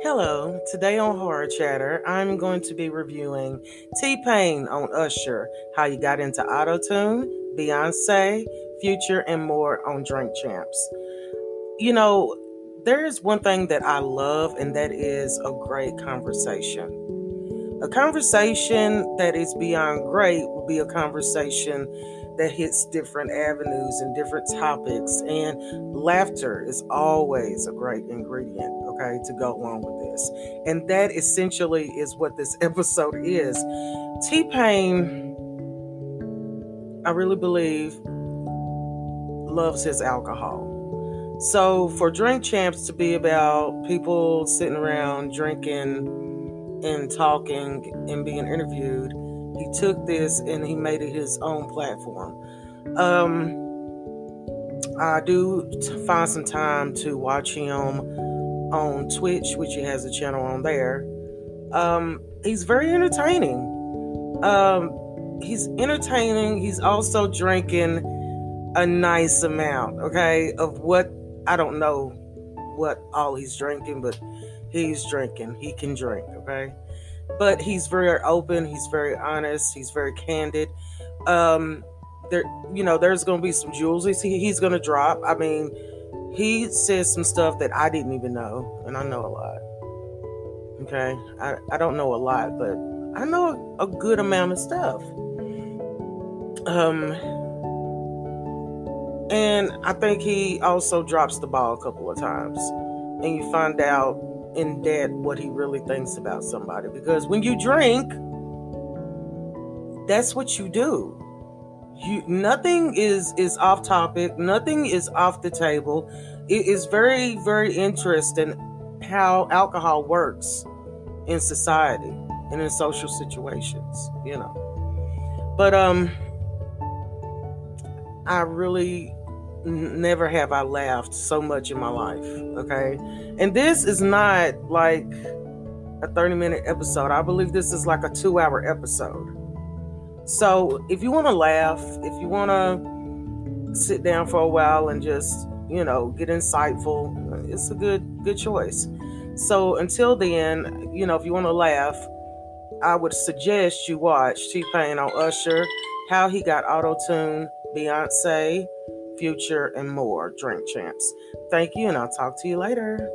Hello, today on Horror Chatter, I'm going to be reviewing T Pain on Usher, how you got into autotune, Beyonce, Future, and more on Drink Champs. You know, there is one thing that I love, and that is a great conversation. A conversation that is beyond great will be a conversation that hits different avenues and different topics. And laughter is always a great ingredient, okay, to go along with this. And that essentially is what this episode is. T Pain, I really believe, loves his alcohol. So for Drink Champs to be about people sitting around drinking and talking and being interviewed, he took this and he made it his own platform. Um, I do find some time to watch him on Twitch, which he has a channel on there. Um, he's very entertaining. Um, he's entertaining. He's also drinking a nice amount, okay, of what I don't know what all he's drinking, but he's drinking. He can drink, okay? but he's very open. He's very honest. He's very candid. Um there you know there's gonna be some jewels he, he's gonna drop. I mean he says some stuff that i didn't even know and i know a lot okay? I, I don't know a lot but i know a, a good amount of stuff. Um and i think he also drops the ball a couple of times and you find out in debt what he really thinks about somebody. Because when you drink, that's what you do. You nothing is is off topic, nothing is off the table. It is very, very interesting how alcohol works in society and in social situations, you know. But um I really never have I laughed so much in my life. Okay. And this is not like a 30 minute episode. I believe this is like a two hour episode. So if you want to laugh, if you want to sit down for a while and just, you know, get insightful, it's a good, good choice. So until then, you know, if you want to laugh, I would suggest you watch T Pain on Usher, how he got auto tune, Beyonce, Future, and more. Drink Champs. Thank you, and I'll talk to you later.